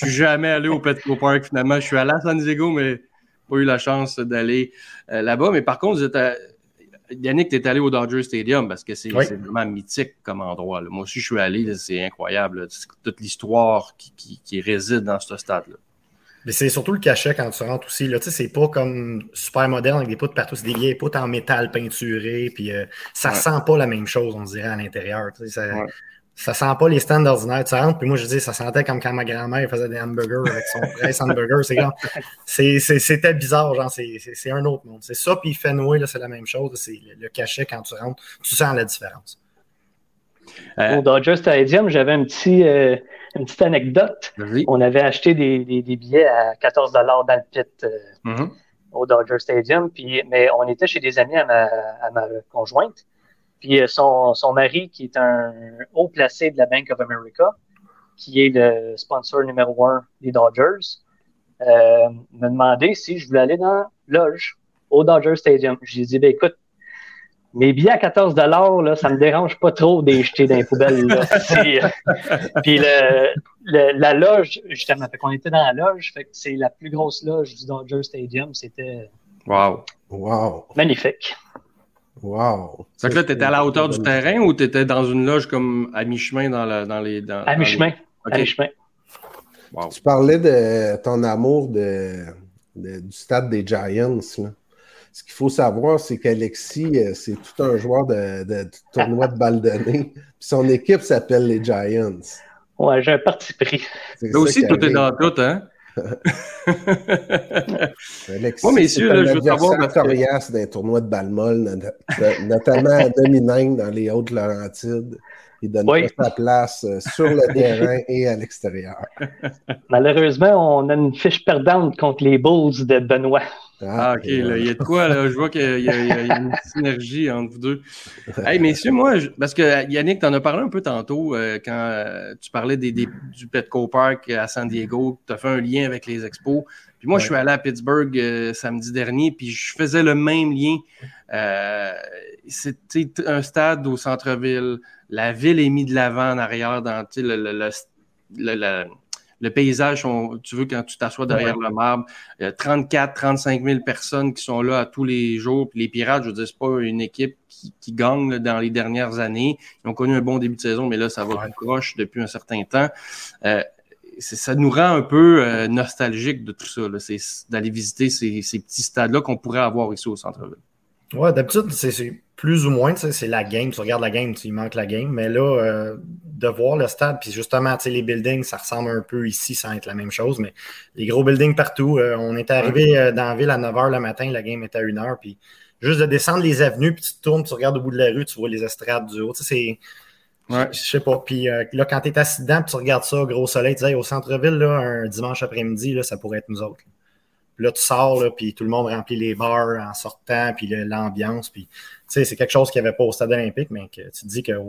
je suis jamais allé au Petco Park finalement. Je suis allé à San Diego, mais pas eu la chance d'aller euh, là-bas. Mais par contre, vous êtes à- Yannick, tu es allé au Dodger Stadium parce que c'est Oui. vraiment mythique comme endroit. là. Moi aussi, je suis allé, c'est incroyable. toute l'histoire qui, qui- qui réside dans ce stade-là. Mais c'est surtout le cachet quand tu rentres aussi. Là. C'est pas comme super moderne avec des poutres partout. C'est des vieilles poutres en métal peinturé. Puis euh, ça Ouais. sent pas la même chose, on dirait, à l'intérieur. Ça, Ouais. Ça sent pas les stands ordinaires. Tu rentres, puis moi, je dis, ça sentait comme quand ma grand-mère faisait des hamburgers avec son presse hamburger. C'est comme, c'est- c'est- c'était bizarre. Genre, c'est, c'est- c'est un autre monde. C'est ça, puis Fenway, là, c'est la même chose. C'est le, le cachet quand tu rentres. Tu sens la différence. Euh, Au Dodger Stadium, j'avais un petit, euh, une petite anecdote. On avait acheté des, des, des billets à 14 dans le pit euh, Mhm. au Dodger Stadium, puis, mais on était chez des amis à ma, à ma conjointe. Puis euh, son, son mari, qui est un haut placé de la Bank of America, qui est le sponsor numéro un des Dodgers, euh, me demandait si je voulais aller dans la loge au Dodger Stadium. J'ai dit, ben écoute, mes billets à 14 là, ça me dérange pas trop de les jeter dans les poubelles. Là. Euh, Puis le, le- la loge, justement, fait qu'on était dans la loge, fait que c'est la plus grosse loge du Dodger Stadium. C'était Wow. Wow. magnifique. Wow. Que là, tu étais à la hauteur du terrain ou tu étais dans une loge comme à mi-chemin dans, la- dans les. Dans, À mi-chemin. les- À mi-chemin. Wow. Tu parlais de ton amour de, de- du stade des Giants. là. Ce qu'il faut savoir, c'est qu'Alexis, euh, c'est tout un joueur de, de- de tournoi de balle donnée. Puis son équipe s'appelle les Giants. Ouais, j'ai un parti pris. C'est Là aussi, tout est dans tout, hein? Moi, messieurs, c'est là, un je veux savoir parce que- coriace d'un tournoi de not- notamment à Domingue dans les Hautes-Laurentides. Il donne Oui. pas sa place euh, sur le terrain et à l'extérieur. Malheureusement, on a une fiche perdante contre les Bulls de Benoît. Ah, ok, et là, il y a de quoi, là? Je vois qu'il y, a- y y une synergie entre vous deux. Hey, messieurs, moi, je- parce que Yannick, tu en as parlé un peu tantôt euh, quand euh, tu parlais des, des- du Petco Park à San Diego, tu as fait un lien avec les expos. Puis moi, je suis allé à Pittsburgh euh, samedi dernier, puis je faisais le même lien. Euh, C'était un stade au centre-ville. La ville est mise de l'avant en arrière dans le, le- le- paysage, on- tu veux, quand tu t'assois derrière le marbre, il y a 34, 35 000 personnes qui sont là à tous les jours. Puis les Pirates, je veux dire, c'est pas une équipe qui, qui gagne là, dans les dernières années. Ils ont connu un bon début de saison, mais là, ça va Ouais. tout croche depuis un certain temps. Euh, ça nous rend un peu euh, nostalgique de tout ça, d'aller visiter ces, ces petits stades-là qu'on pourrait avoir ici au centre-ville. Ouais, d'habitude, c'est plus ou moins, c'est la game. Tu regardes la game, tu il manque la game. Mais là, euh, de voir le stade, puis justement, tu sais, les buildings, ça ressemble un peu ici sans être la même chose, mais les gros buildings partout. euh, on est arrivé euh, dans la ville à 9 h le matin, la game était à 1 h, puis juste de descendre les avenues, puis tu te tournes, tu regardes au bout de la rue, tu vois les estrades du haut. Tu sais, c'est. Ouais. Je sais pas. Puis là, quand tu es assis dedans, puis tu regardes ça, gros soleil, tu dis, Hey, au centre-ville, là, un dimanche après-midi, là, ça pourrait être nous autres. là. Là, tu sors, là, puis tout le monde remplit les bars en sortant, puis l'ambiance. Puis, c'est quelque chose qu'il n'y avait pas au stade olympique, mais que tu te dis qu'un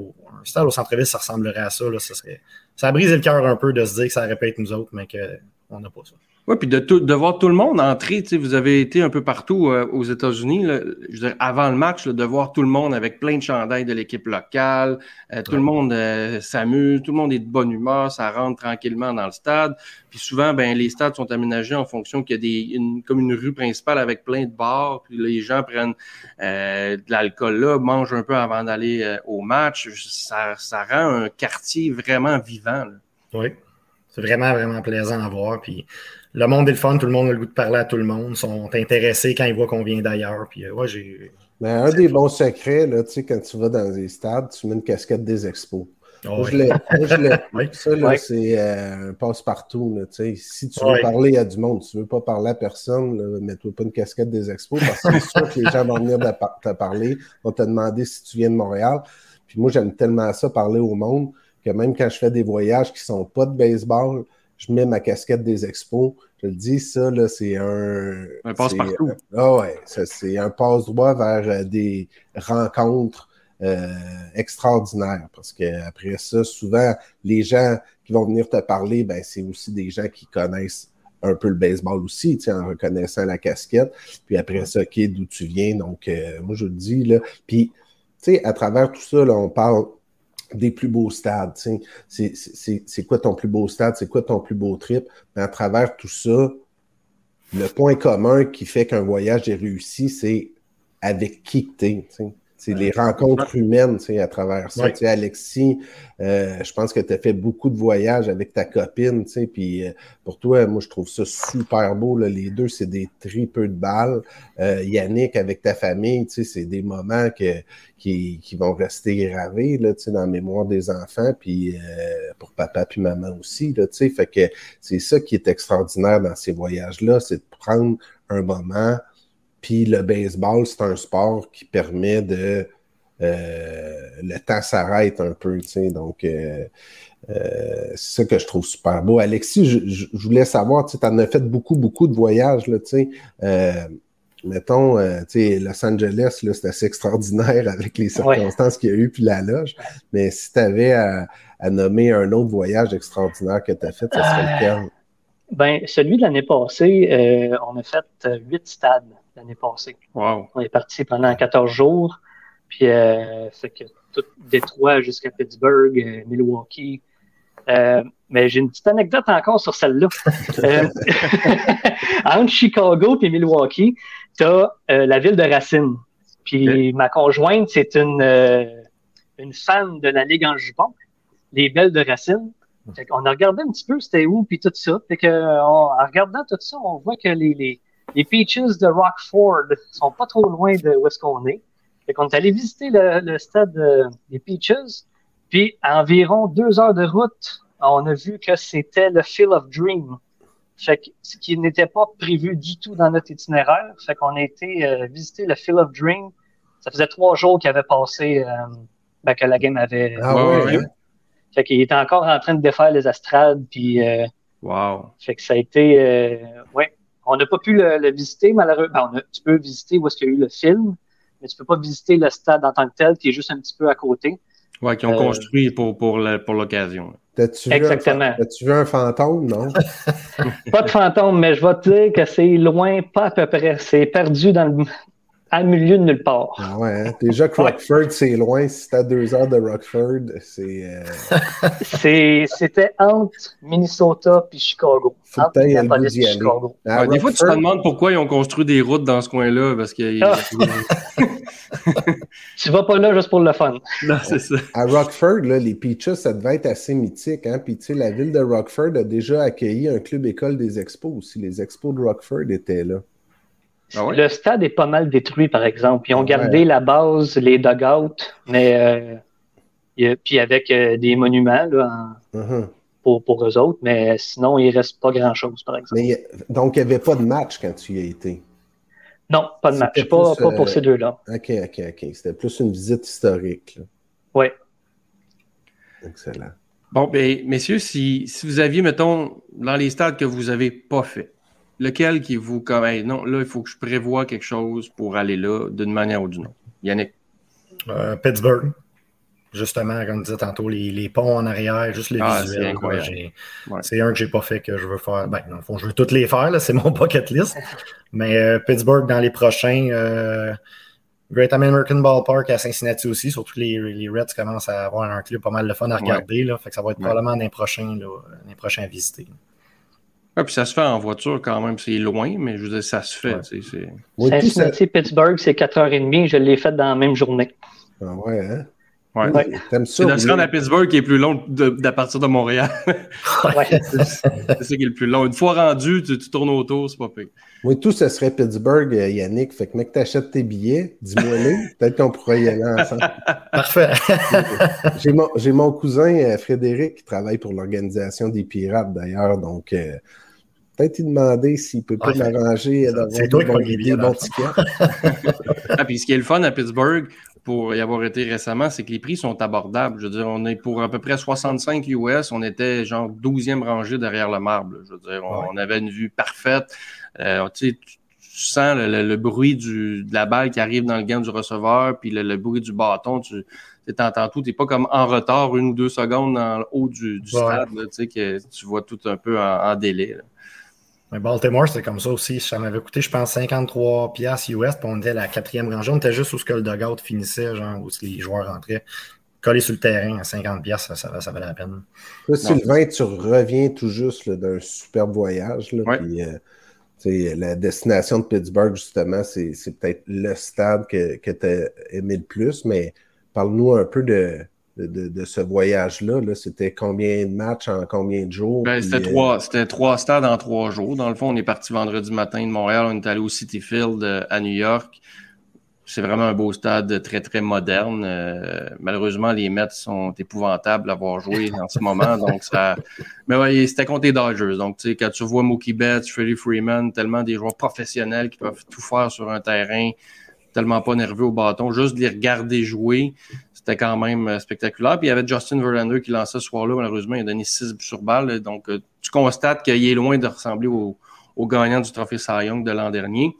stade au centre-ville, ça ressemblerait à ça. Là, ça, serait... ça a brisé le cœur un peu de se dire que ça aurait nous autres, mais qu'on n'a pas ça. Oui, puis de, tout- de voir tout le monde entrer, tu sais, vous avez été un peu partout euh, aux États-Unis, là, je veux dire, avant le match, là, de voir tout le monde avec plein de chandails de l'équipe locale, euh, tout le monde euh, s'amuse, tout le monde est de bonne humeur, ça rentre tranquillement dans le stade. Puis souvent, ben, les stades sont aménagés en fonction qu'il y a des, une, comme une rue principale avec plein de bars, puis les gens prennent euh, de l'alcool là, mangent un peu avant d'aller euh, au match. Ça, ça rend un quartier vraiment vivant. là. Oui. C'est vraiment, vraiment plaisant à voir. Puis le monde est le fun, tout le monde a le goût de parler à tout le monde, sont intéressés quand ils voient qu'on vient d'ailleurs. Puis euh, ouais, j'ai. Mais un des bons secrets, là, tu sais, quand tu vas dans les stades, tu mets une casquette des expos. Oh, je je l'ai- Oui. Ça, là, Ouais. c'est euh, un passe-partout. là, tu sais. Si tu veux parler à du monde, tu veux pas parler à personne, là, mets-toi pas une casquette des expos parce que c'est sûr que les gens vont venir te parler, vont te demander si tu viens de Montréal. Puis moi, j'aime tellement ça, parler au monde, que même quand je fais des voyages qui sont pas de baseball, je mets ma casquette des expos. Je le dis, ça, là, c'est un. Un passe-partout. c'est- Ah ouais, ça, c'est un passe-droit vers euh, des rencontres euh, extraordinaires. Parce que après ça, souvent, les gens qui vont venir te parler, ben, c'est aussi des gens qui connaissent un peu le baseball aussi, tu sais, en reconnaissant la casquette. Puis après ça, OK, d'où tu viens? Donc, euh, moi, je le dis, là. Puis, tu sais, à travers tout ça, là, on parle des plus beaux stades. c'est quoi ton plus beau stade? C'est quoi ton plus beau trip? Mais à travers tout ça, le point commun qui fait qu'un voyage est réussi, c'est avec qui tu es. C'est les rencontres humaines à travers ça. Alexis, euh, je pense que tu as fait beaucoup de voyages avec ta copine. Puis euh, pour toi, moi, je trouve ça super beau. Là. Les deux, c'est des tripeux de balles. Euh, Yannick, avec ta famille, c'est des moments que, qui, qui vont rester gravés là, dans la mémoire des enfants. Puis euh, pour papa puis maman aussi. Là, fait que c'est ça qui est extraordinaire dans ces voyages-là, c'est de prendre un moment puis le baseball, c'est un sport qui permet de. Euh, le temps s'arrête un peu, tu sais. Donc, euh, euh, c'est ça que je trouve super beau. Alexis, je, je, je voulais savoir, tu en as fait beaucoup, beaucoup de voyages, là, tu sais. Mettons, tu sais, Los Angeles, là, c'est assez extraordinaire avec les circonstances ouais. qu'il y a eu, puis la loge. Mais si tu avais à, à, nommer un autre voyage extraordinaire que tu as fait, ça serait lequel? Ben, celui de l'année passée, on a fait huit stades l'année passée. Wow. On est parti pendant 14 jours. Puis, euh, fait que tout Détroit jusqu'à Pittsburgh, euh, Milwaukee. Euh, mais j'ai une petite anecdote encore sur celle-là. euh, entre Chicago et Milwaukee, tu as la ville de Racine. Puis okay. ma conjointe, c'est une, une fan de la Ligue en jupon, les Belles de Racine. Fait qu'on a regardé un petit peu c'était où, puis tout ça. Fait que, on, en regardant tout ça, on voit que les, les, les Peaches de Rockford sont pas trop loin de où est-ce qu'on est. Fait qu'on est allé visiter le, le stade euh, des Peaches. Puis, à environ deux heures de route, on a vu que c'était le Field of Dream. Fait que, ce qui n'était pas prévu du tout dans notre itinéraire. Fait qu'on a été euh, visiter le Field of Dream. Ça faisait trois jours qu'il avait passé, euh, ben, que la game avait ah, ouais, Fait qu'il était encore en train de défaire les astrades. Puis, euh, wow. Fait que ça a été, euh, ouais. On n'a pas pu le, le visiter, malheureusement. Ben, tu peux visiter où est-ce qu'il y a eu le film, mais tu peux pas visiter le stade en tant que tel, qui est juste un petit peu à côté. Ouais, qui ont euh, construit pour, pour, le, pour l'occasion. As-tu Exactement. Vu vu un fantôme, non? pas de fantôme, mais je vais te dire que c'est loin, pas à peu près. C'est perdu dans le, à milieu de nulle part. Ah ouais, hein? déjà que Rockford, ouais. c'est loin. Si t'as deux heures de Rockford, c'est. Euh... C'était entre Minnesota puis Chicago. Faut entre Minneapolis et Chicago. Ah, ouais, des fois, tu te demandes pourquoi ils ont construit des routes dans ce coin-là. Parce que. Ah. tu vas pas là juste pour le fun. Non, c'est ça. À Rockford, là, les Peaches, ça devait être assez mythique. Hein? Puis, tu sais, la ville de Rockford a déjà accueilli un club école des expos aussi. Les expos de Rockford étaient là. Ah ouais? Le stade est pas mal détruit, par exemple. Ils ont gardé ouais. la base, les dugouts, mais euh, puis avec euh, des monuments là, en, -huh. pour, pour eux autres, mais sinon, il reste pas grand-chose, par exemple. Mais, donc, il n'y avait pas de match quand tu y as été? Non, pas de match. Pas, plus, pas pour euh... ces deux-là. OK, OK, OK. C'était plus une visite historique. Oui. Excellent. Bon, ben, messieurs, si, si vous aviez, mettons, dans les stades que vous n'avez pas fait, lequel qui vous comme hey, non là il faut que je prévoie quelque chose pour aller là d'une manière ou d'une autre. Yannick. Euh, Pittsburgh. Justement comme disait tantôt les, les, ponts en arrière juste le ah, visuel c'est ouais. un que j'ai pas fait que je veux faire. Ben dans le fond je veux toutes les faire c'est mon bucket list. Mais euh, Pittsburgh dans les prochains euh, Great American Ballpark à Cincinnati aussi surtout les, les Reds commencent à avoir un club pas mal de fun à regarder là, fait que ça va être probablement les prochains là, les prochains à visiter ah, puis ça se fait en voiture quand même, c'est loin, mais je veux dire, ça se fait. Ouais. Cincinnati, Pittsburgh, c'est 4h30, je l'ai fait dans la même journée. Ah ouais, hein? Ouais. ouais. C'est de se rendre à Pittsburgh qui est plus long à partir de Montréal. ouais. c'est ça qui est le plus long. Une fois rendu, tu, tu tournes autour, c'est pas pire. Oui, tout, ce serait Pittsburgh, Yannick. Fait que, mec, t'achètes tes billets, dis-moi les. Peut-être qu'on pourrait y aller ensemble. Parfait. J'ai mon, mon, cousin Frédéric qui travaille pour l'Organisation des Pirates, d'ailleurs. Donc, euh, peut-être lui demander s'il peut pas ah, m'arranger d'avoir des, bon, des bons tickets. ah, puis ce qui est le fun à Pittsburgh, pour y avoir été récemment, c'est que les prix sont abordables. Je veux dire, on est pour à peu près 65 US, on était genre 12e rangée derrière le marbre. Je veux dire, on, ouais. on avait une vue parfaite. Euh, tu, sens le, le, le bruit du, de la balle qui arrive dans le gant du receveur, puis le, le bruit du bâton. Tu entends tout. Tu n'es pas comme en retard une ou deux secondes dans le haut du, du ouais. stade, là, tu sais, que tu vois tout un peu en, en délai. Là. Mais Baltimore, c'était comme ça aussi. Ça m'avait coûté, je pense, 53 piastres US, puis on était à la quatrième rangée. On était juste où ce que le dugout finissait, genre où les joueurs rentraient. Collé sur le terrain à 50 piastres, ça, ça, ça, valait la peine. Là, Sylvain, tu reviens tout juste d'un superbe voyage. Là, ouais. euh, la destination de Pittsburgh, justement, c'est peut-être le stade que, que tu as aimé le plus, mais parle-nous un peu de, de, de ce voyage-là. -là, C'était combien de matchs en combien de jours? Ben, C'était Puis, euh, trois, c'était trois stades en trois jours. Dans le fond, on est parti vendredi matin de Montréal, on est allé au City Field euh, à New York. C'est vraiment un beau stade très, très moderne. Euh, malheureusement, les Mets sont épouvantables à voir jouer en ce moment. Donc, ça. Mais ouais, c'était contre les Dodgers. Donc, tu sais, quand tu vois Mookie Betts, Freddie Freeman, tellement des joueurs professionnels qui peuvent tout faire sur un terrain, tellement pas nerveux au bâton, juste de les regarder jouer, c'était quand même euh, spectaculaire. Puis il y avait Justin Verlander qui lançait ce soir-là. Malheureusement, il a donné 6 buts sur balle. Donc, euh, tu constates qu'il est loin de ressembler au, au gagnant du trophée Cy Young de l'an dernier.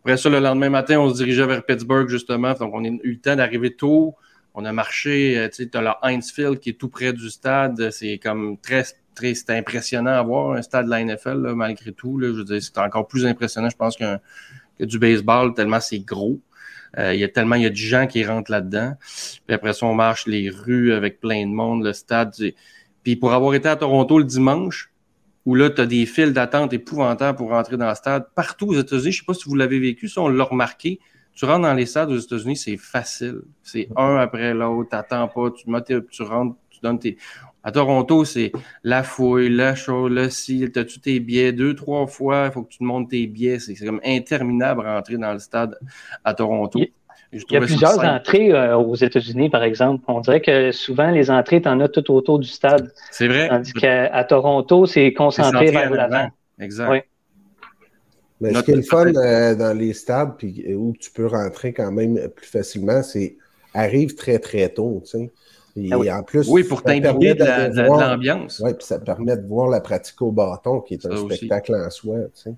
Après ça, le lendemain matin, on se dirigeait vers Pittsburgh, justement. Donc, on a eu le temps d'arriver tôt. On a marché, euh, tu sais, tu as le Heinz Field qui est tout près du stade. C'est comme très, très, c'est impressionnant à voir un stade de la NFL, malgré tout. Je veux dire, c'est encore plus impressionnant, je pense, que du baseball, tellement c'est gros. Euh, il y a tellement, il y a du gens qui rentrent là-dedans. Puis après ça, on marche les rues avec plein de monde, le stade. Puis pour avoir été à Toronto le dimanche, où là, tu as des files d'attente épouvantables pour rentrer dans le stade. Partout aux États-Unis, je sais pas si vous l'avez vécu, ça, on l'a remarqué. Tu rentres dans les stades aux États-Unis, c'est facile. C'est un après l'autre, t'attends pas, tu, tu rentres, tu donnes tes. À Toronto, c'est la fouille, la chose, le ci, t'as-tu tes billets deux, trois fois, il faut que tu te montes tes billets. C'est c'est comme interminable à rentrer dans le stade à Toronto. Il- Je Il y a plusieurs simple. entrées euh, aux États-Unis, par exemple. On dirait que souvent, les entrées, tu en as tout autour du stade. C'est vrai. Tandis qu'à Toronto, c'est concentré centré vers l'avant. avant. Exact. Oui. Mais ce qui est le fun euh, dans les stades, puis où tu peux rentrer quand même plus facilement, c'est arrive très très tôt, tu sais. Et Ah oui. en plus, Oui, pour permet de la- d'aller de la- l'ambiance. Ouais, puis ça permet de voir la pratique au bâton, qui est un aussi. spectacle en soi, tu sais.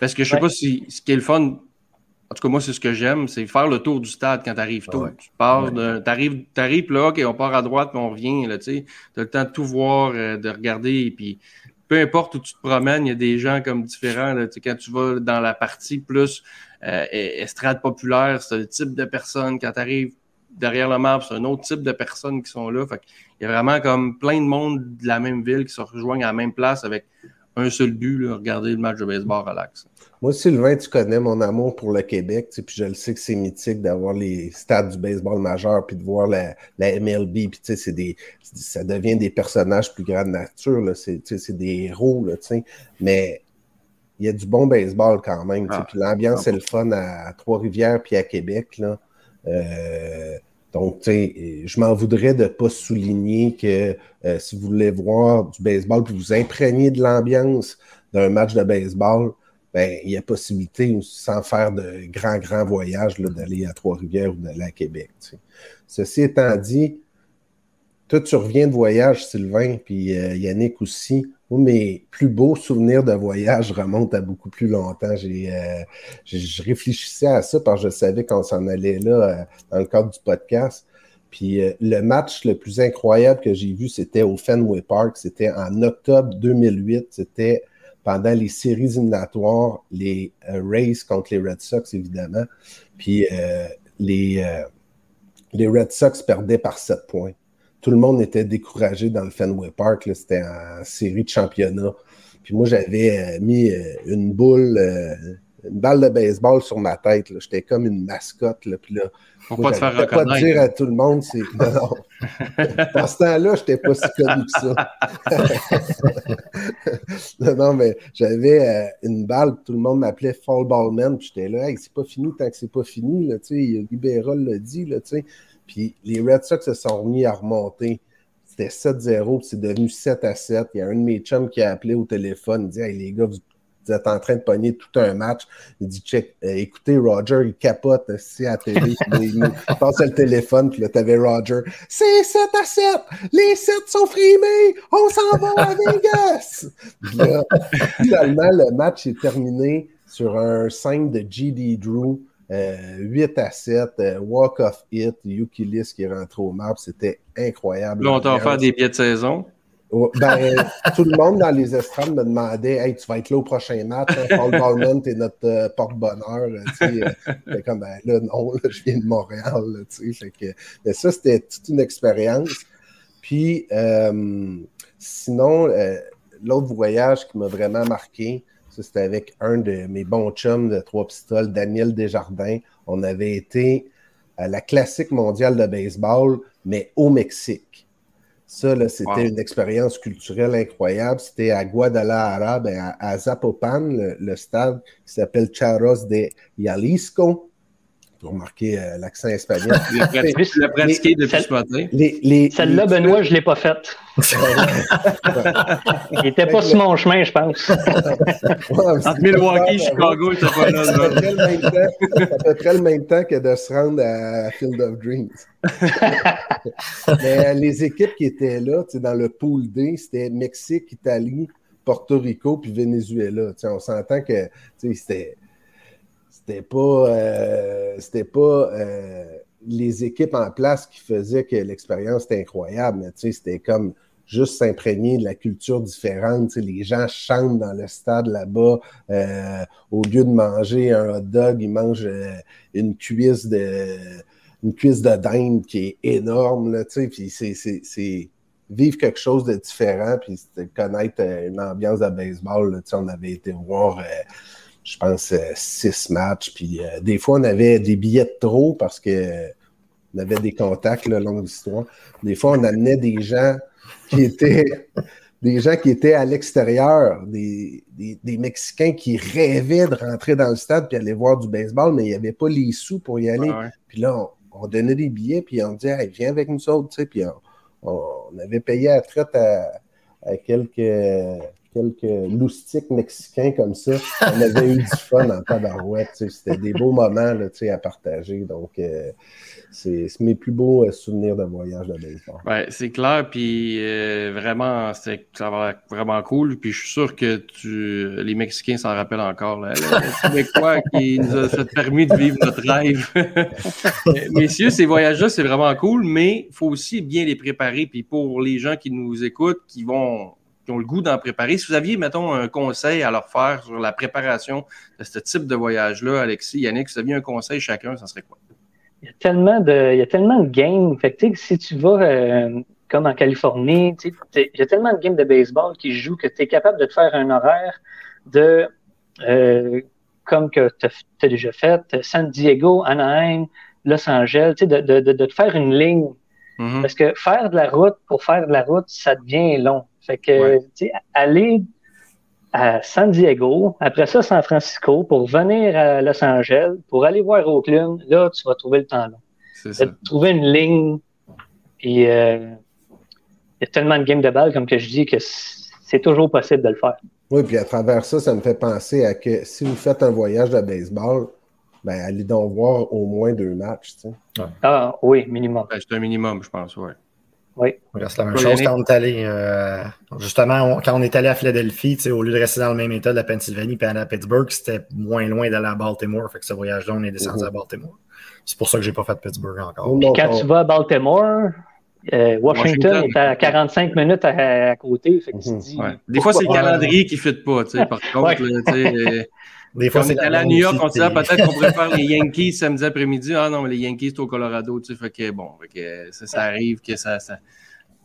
Parce que je sais Ouais. pas si ce qui est le fun, en tout cas moi c'est ce que j'aime, c'est faire le tour du stade quand tu arrives tôt. Ouais. Tu pars de, t'arrives, t'arrives puis là, ok, on part à droite puis on revient là, tu sais, t'as le temps de tout voir, euh, de regarder et puis peu importe où tu te promènes, il y a des gens comme différents. Là, tu sais, quand tu vas dans la partie plus euh, estrade populaire, c'est le type de personnes. Quand tu arrives derrière le map, c'est un autre type de personnes qui sont là. Fait il y a vraiment comme plein de monde de la même ville qui se rejoignent à la même place avec un seul but, là, regarder le match de baseball relax. Moi, Sylvain, tu connais mon amour pour le Québec, tu sais, puis je le sais que c'est mythique d'avoir les stades du baseball majeur, puis de voir la, la MLB, puis tu sais, c'est des, ça devient des personnages plus grande nature, là, c'est, tu sais, c'est des héros, là, tu sais, mais il y a du bon baseball quand même, tu sais, Ah. puis l'ambiance est le fun à, à Trois-Rivières puis à Québec, là. Euh, donc, je m'en voudrais de ne pas souligner que euh, si vous voulez voir du baseball puis vous imprégner de l'ambiance d'un match de baseball, ben, il y a possibilité, sans faire de grands, grands voyages, d'aller à Trois-Rivières ou d'aller à Québec. Ceci étant dit, toi, tu reviens de voyage, Sylvain, puis euh, Yannick aussi. Mes plus beaux souvenirs de voyage remontent à beaucoup plus longtemps. Euh, je réfléchissais à ça parce que je savais qu'on s'en allait là euh, dans le cadre du podcast. Puis le match le plus incroyable que j'ai vu, c'était au Fenway Park. C'était en octobre 2008. C'était pendant les séries éliminatoires, les Rays contre les Red Sox, évidemment. Puis les, les Red Sox perdaient par 7 points. Tout le monde était découragé dans le Fenway Park. là. C'était en série de championnat. Puis moi, j'avais euh, mis euh, une boule, euh, une balle de baseball sur ma tête. là. J'étais comme une mascotte. Là. Puis là, Faut moi, pas te faire pas reconnaître. dire à tout le monde, c'est. Non, non. Dans ce temps-là, je n'étais pas si connu que ça. non, non, mais j'avais une balle, tout le monde m'appelait Fall Ball Man, puis j'étais là, hey, c'est pas fini tant que c'est pas fini, là, tu sais, Libéral l'a dit, là, tu sais. Puis les Red Sox se sont remis à remonter. C'était 7-0, puis c'est devenu 7 à 7. Il y a un de mes chums qui a appelé au téléphone, il dit Hey les gars, vous, vous êtes en train de pogner tout un match. Il dit Check, euh, écoutez, Roger, il capote c'est à la télé. Il passe le téléphone, puis là, t'avais Roger. C'est 7 à 7! Les 7 sont frimés! On s'en va à Vegas! Puis là, finalement, le match est terminé sur un 5 de G.D. Drew. Euh, 8 à 7, euh, Walk of Hit, Yuki Liss qui est rentré au map, c'était incroyable. Là, on t'a offert des billets de saison. Ouais, Ben, tout le monde dans les estrades me demandait Hey, tu vas être là au prochain match, hein? Paul Ballman, t'es notre euh, porte-bonheur. Euh, J'étais comme ben, là, non, là, je viens de Montréal. là, tu sais. Fait que, mais ça, c'était toute une expérience. Puis, euh, sinon, euh, l'autre voyage qui m'a vraiment marqué, Ça, c'était avec un de mes bons chums de Trois Pistoles, Daniel Desjardins. On avait été à la classique mondiale de baseball, mais au Mexique. Ça, c'était Wow. une expérience culturelle incroyable. C'était à Guadalajara, ben, à, à Zapopan, le, le stade qui s'appelle Charros de Jalisco. Pour marquer euh, l'accent espagnol. Tu l'as pratiqué, depuis ce matin. Les, les, Celle-là, les- Benoît, je ne l'ai pas faite. Il n'était pas sur mon chemin, je pense. Ouais, Entre Milwaukee Chicago, t'as pas là. C'est à là. peu près le même temps- que de se rendre à Field of Dreams. Mais euh, les équipes qui étaient là, tu sais, dans le pool D, c'était Mexique, Italie, Porto Rico puis Venezuela. Tu sais, on s'entend que tu sais, c'était c'était pas euh, c'était pas euh, les équipes en place qui faisaient que l'expérience était incroyable, mais c'était comme juste s'imprégner de la culture différente. Tu sais, les gens chantent dans le stade là-bas. euh, au lieu de manger un hot dog, ils mangent euh, une cuisse de une cuisse de dinde qui est énorme. Là, puis c'est, vivre quelque chose de différent, puis connaître euh, une ambiance de baseball. Là, on avait été voir, euh, je pense, euh, six matchs, puis euh, des fois, on avait des billets de trop parce que on avait des contacts, là, longue histoire. Des fois, on amenait des gens qui étaient des gens qui étaient à l'extérieur, des, des, des Mexicains qui rêvaient de rentrer dans le stade puis aller voir du baseball, mais il n'y avait pas les sous pour y aller. Ouais. Puis là, on, on donnait des billets, puis on disait, hey, viens avec nous autres, tu sais. Puis on, on avait payé à la traite à, à quelques, quelques loustiques mexicains comme ça. On avait eu du fun en tabarouette. C'était des beaux moments, là, à partager. Donc, euh, c'est mes plus beaux euh, souvenirs de voyage de baseball. Ouais, c'est clair, puis euh, vraiment, ça va être vraiment cool. Puis je suis sûr que tu, les Mexicains s'en rappellent encore. Là, le Québécois qui nous a permis de vivre notre rêve. Messieurs, ces voyages-là, c'est vraiment cool, mais il faut aussi bien les préparer. Puis pour les gens qui nous écoutent, qui vont qui ont le goût d'en préparer, si vous aviez, mettons, un conseil à leur faire sur la préparation de ce type de voyage-là, Alexis, Yannick, si vous aviez un conseil chacun, ça serait quoi? Il y a tellement de, il y a tellement de games. Fait que, si tu vas euh, comme en Californie, il y a tellement de games de baseball qui jouent que tu es capable de te faire un horaire de euh, comme que tu as, déjà fait, San Diego, Anaheim, Los Angeles, de, de, de, de te faire une ligne. Mhm. Parce que faire de la route pour faire de la route, ça devient long. Fait que, Ouais. tu sais, aller à San Diego, après ça San Francisco, pour venir à Los Angeles, pour aller voir Oakland, là, tu vas trouver le temps long. C'est ça. Trouver une ligne, puis euh, il y a tellement de games de balles, comme que je dis, que c'est toujours possible de le faire. Oui, puis à travers ça, ça me fait penser à que si vous faites un voyage de baseball, ben allez donc voir au moins deux matchs. Tu sais. Ah oui, minimum. Ben, c'est un minimum, je pense, ouais. Oui. C'est la même chose quand on est allé, euh, justement, on- quand on est allé à Philadelphie, tu sais, au lieu de rester dans le même état de la Pennsylvanie puis aller à Pittsburgh, c'était moins loin d'aller à Baltimore. Fait que ce voyage-là, on est descendu Mhm. à Baltimore. C'est pour ça que j'ai pas fait Pittsburgh encore. Puis quand on- tu vas à Baltimore, euh, Washington, Washington. est à 45 minutes à, à côté. Fait que tu Mhm. dis, Ouais. Des fois, c'est le calendrier qui ne fit pas. tu sais. Par contre, Ouais. Des fois, c'est allé à New York, on se disait ah, peut-être qu'on pourrait faire les Yankees samedi après-midi. Ah non, mais les Yankees, c'est au Colorado. Tu sais, fait que, bon, fait que, ça, ça arrive que ça, ça-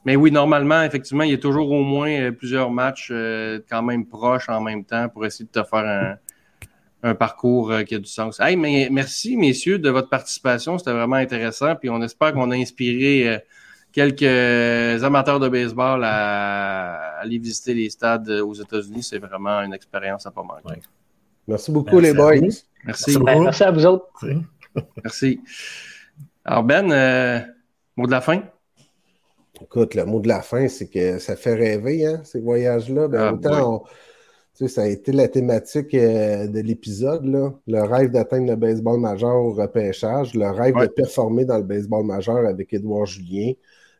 Mais oui, normalement, effectivement, il y a toujours au moins euh, plusieurs matchs euh, quand même proches en même temps pour essayer de te faire un, un parcours euh, qui a du sens. Hey, mais merci, messieurs, de votre participation. C'était vraiment intéressant. Puis on espère qu'on a inspiré euh, quelques amateurs de baseball à aller visiter les stades aux États-Unis. C'est vraiment une expérience à pas manquer. Ouais. Merci beaucoup, Merci les boys. Merci. Merci Ben, merci à vous autres. Merci. Alors, Ben, euh, mot de la fin? Écoute, le mot de la fin, c'est que ça fait rêver, hein, ces voyages-là. Ben, Ah, autant, on- tu sais, ça a été la thématique euh, de l'épisode, là. Le rêve d'atteindre le baseball majeur au repêchage, le rêve Ouais. de performer dans le baseball majeur avec Édouard Julien,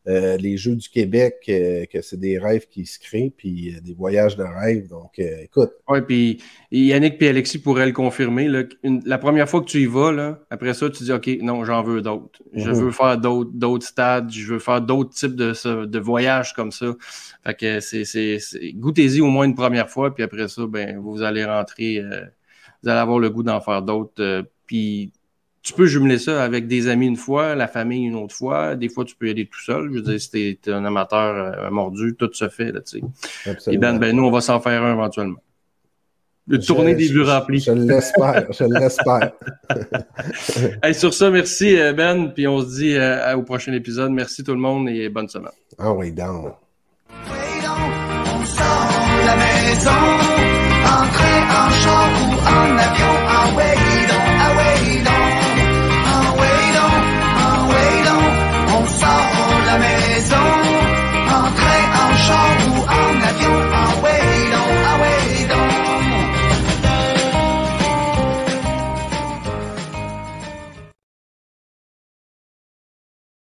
euh, les Jeux du Québec, euh, que c'est des rêves qui se créent, puis euh, des voyages de rêve. Donc, euh, écoute, Oui, puis Yannick et Alexis pourraient le confirmer. là, une- la première fois que tu y vas, là, après ça, tu dis OK, non, j'en veux d'autres. Je Mhm. veux faire d'autres, d'autres stades, je veux faire d'autres types de, de voyages comme ça. Fait que c'est, goûtez-y au moins une première fois, puis après ça, ben, vous allez rentrer, euh, vous allez avoir le goût d'en faire d'autres. euh, puis tu peux jumeler ça avec des amis une fois, la famille une autre fois. Des fois, tu peux y aller tout seul. Je veux dire, si t'es un amateur euh, mordu, tout se fait, là, tu sais. Et ben, ben, nous, on va s'en faire un éventuellement. Le je, tourner des buts remplis. Je l'espère, je l'espère. hey, sur ça, merci euh, Ben, puis on se dit euh, au prochain épisode. Merci tout le monde et bonne semaine. Ah oui, down. La maison, en ou en avion.